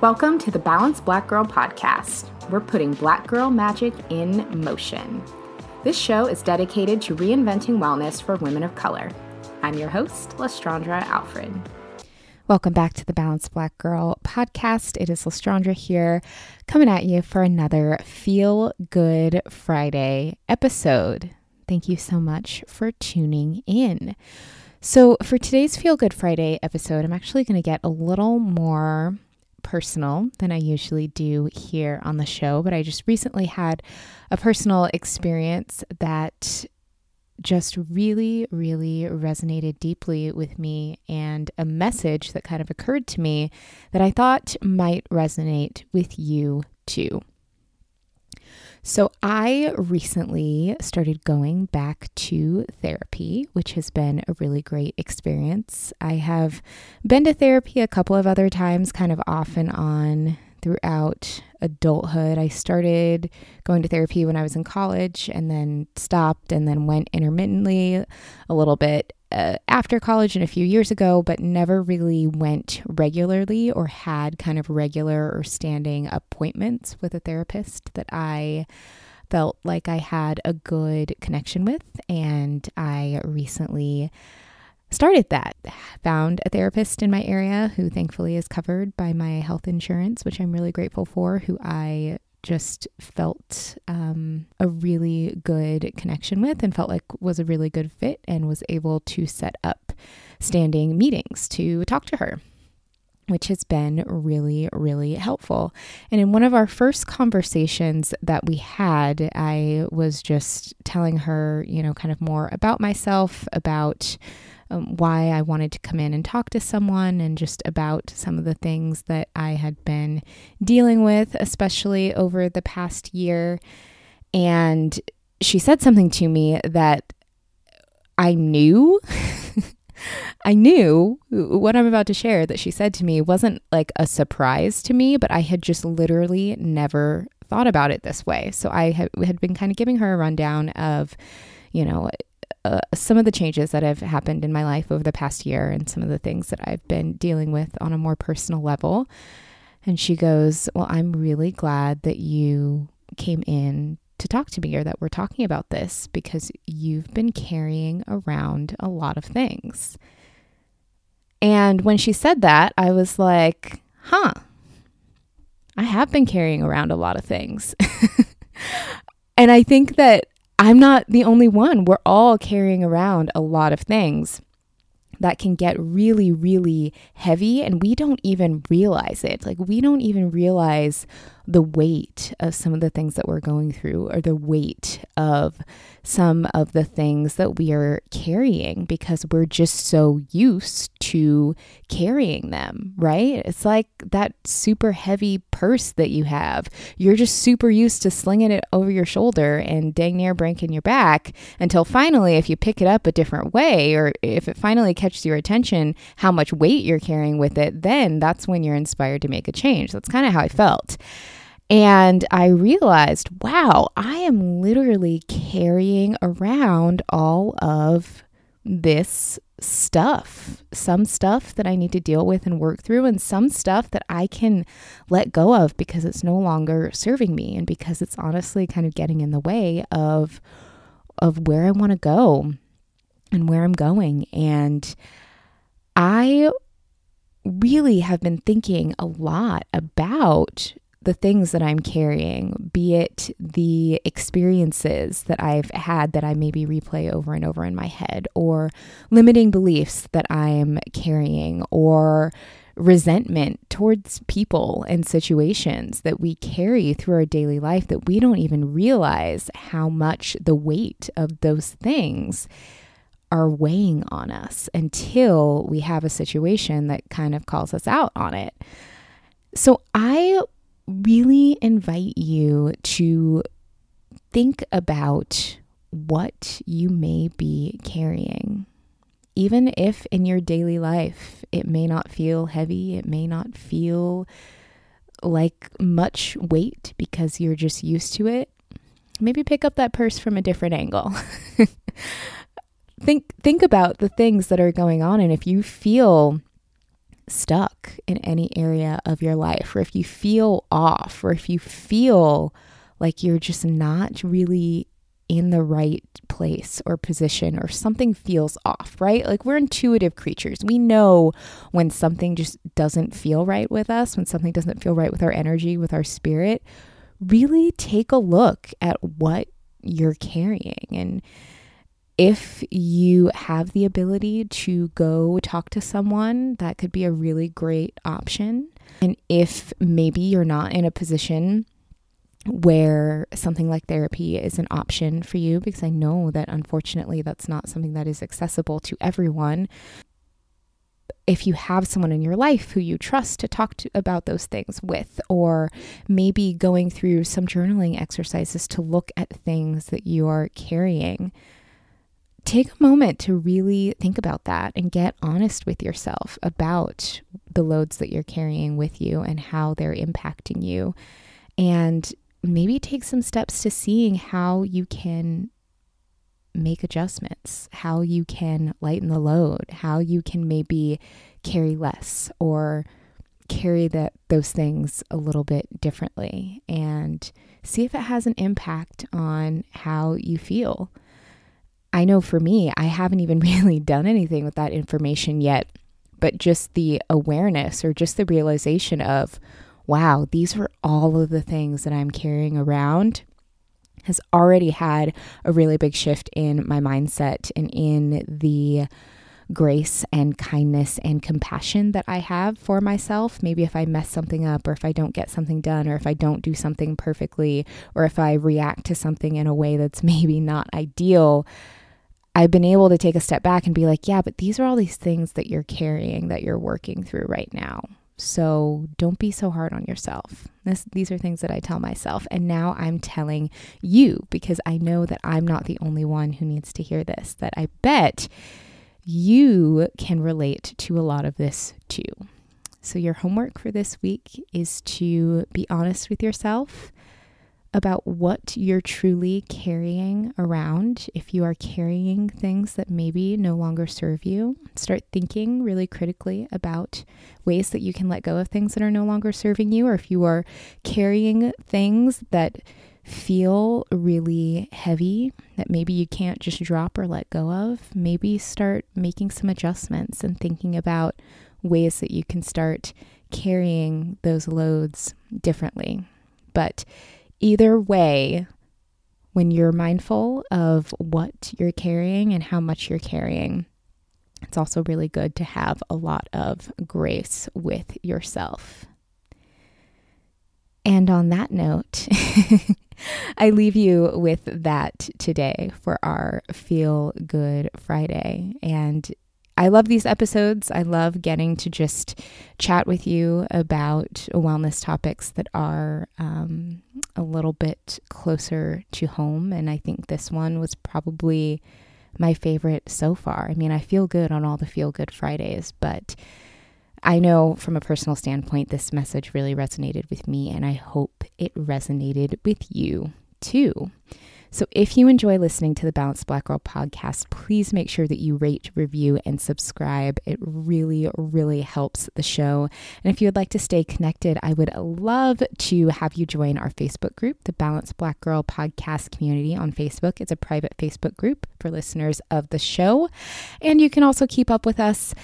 Welcome to the Balanced Black Girl podcast. We're putting black girl magic in motion. This show is dedicated to reinventing wellness for women of color. I'm your host, Lestraundra Alfred. Welcome back to the Balanced Black Girl podcast. It is Lestraundra here, coming at you for another Feel Good Friday episode. Thank you so much for tuning in. So, for today's Feel Good Friday episode, I'm actually going to get a little more personal than I usually do here on the show, but I just recently had a personal experience that just really, really resonated deeply with me and a message that kind of occurred to me that I thought might resonate with you too. So, I recently started going back to therapy, which has been a really great experience. I have been to therapy a couple of other times, kind of off and on throughout adulthood. I started going to therapy when I was in college and then stopped and then went intermittently a little bit uh, after college and a few years ago, but never really went regularly or had kind of regular or standing appointments with a therapist that I felt like I had a good connection with. And I recently started that. Found a therapist in my area who thankfully is covered by my health insurance, which I'm really grateful for, who I just felt um, a really good connection with and felt like was a really good fit and was able to set up standing meetings to talk to her which has been really, really helpful. And in one of our first conversations that we had, I was just telling her, you know, kind of more about myself, about um, why I wanted to come in and talk to someone, and just about some of the things that I had been dealing with, especially over the past year. And she said something to me that I knew. I knew what I'm about to share that she said to me wasn't like a surprise to me, but I had just literally never thought about it this way. So I had, had been kind of giving her a rundown of, you know, uh, some of the changes that have happened in my life over the past year and some of the things that I've been dealing with on a more personal level. And she goes, Well, I'm really glad that you came in to talk to me or that we're talking about this because you've been carrying around a lot of things. And when she said that, I was like, huh, I have been carrying around a lot of things. and I think that I'm not the only one. We're all carrying around a lot of things that can get really, really heavy, and we don't even realize it. Like, we don't even realize the weight of some of the things that we're going through or the weight of some of the things that we are carrying because we're just so used to carrying them, right? It's like that super heavy purse that you have. You're just super used to slinging it over your shoulder and dang near breaking your back until finally, if you pick it up a different way or if it finally catches your attention, how much weight you're carrying with it, then that's when you're inspired to make a change. That's kind of how I felt. And I realized, wow, I am literally carrying around all of this stuff. Some stuff that I need to deal with and work through, and some stuff that I can let go of because it's no longer serving me and because it's honestly kind of getting in the way of of where I want to go and where I'm going. And I really have been thinking a lot about the things that I'm carrying, be it the experiences that I've had that I maybe replay over and over in my head, or limiting beliefs that I'm carrying, or resentment towards people and situations that we carry through our daily life that we don't even realize how much the weight of those things are weighing on us until we have a situation that kind of calls us out on it. So I really invite you to think about what you may be carrying. Even if in your daily life it may not feel heavy, it may not feel like much weight because you're just used to it, maybe pick up that purse from a different angle. think think about the things that are going on and if you feel stuck in any area of your life or if you feel off or if you feel like you're just not really in the right place or position or something feels off, right? Like we're intuitive creatures. We know when something just doesn't feel right with us, when something doesn't feel right with our energy, with our spirit. Really take a look at what you're carrying and if you have the ability to go talk to someone, that could be a really great option. And if maybe you're not in a position where something like therapy is an option for you, because I know that unfortunately that's not something that is accessible to everyone. If you have someone in your life who you trust to talk to about those things with, or maybe going through some journaling exercises to look at things that you are carrying take a moment to really think about that and get honest with yourself about the loads that you're carrying with you and how they're impacting you. And maybe take some steps to seeing how you can make adjustments, how you can lighten the load, how you can maybe carry less or carry that those things a little bit differently and see if it has an impact on how you feel. I know for me, I haven't even really done anything with that information yet, but just the awareness or just the realization of, wow, these are all of the things that I'm carrying around has already had a really big shift in my mindset and in the grace and kindness and compassion that I have for myself. Maybe if I mess something up, or if I don't get something done, or if I don't do something perfectly, or if I react to something in a way that's maybe not ideal, I've been able to take a step back and be like, yeah, but these are all these things that you're carrying that you're working through right now. So don't be so hard on yourself. This, these are things that I tell myself. And now I'm telling you because I know that I'm not the only one who needs to hear this, that I bet you can relate to a lot of this too. So, your homework for this week is to be honest with yourself about what you're truly carrying around. If you are carrying things that maybe no longer serve you, start thinking really critically about ways that you can let go of things that are no longer serving you. Or if you are carrying things that feel really heavy that maybe you can't just drop or let go of, maybe start making some adjustments and thinking about ways that you can start carrying those loads differently. But either way, when you're mindful of what you're carrying and how much you're carrying, it's also really good to have a lot of grace with yourself. And on that note, I leave you with that today for our Feel Good Friday. And I love these episodes. I love getting to just chat with you about wellness topics that are um, a little bit closer to home. And I think this one was probably my favorite so far. I mean, I feel good on all the Feel Good Fridays, but I know from a personal standpoint, this message really resonated with me, and I hope it resonated with you too. So if you enjoy listening to the Balanced Black Girl podcast, please make sure that you rate, review, and subscribe. It really, really helps the show. And if you would like to stay connected, I would love to have you join our Facebook group, the Balanced Black Girl podcast community on Facebook. It's a private Facebook group for listeners of the show. And you can also keep up with us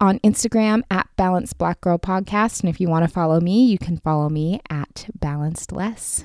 on Instagram at Balanced Black Girl Podcast. And if you want to follow me, you can follow me at Balanced Les.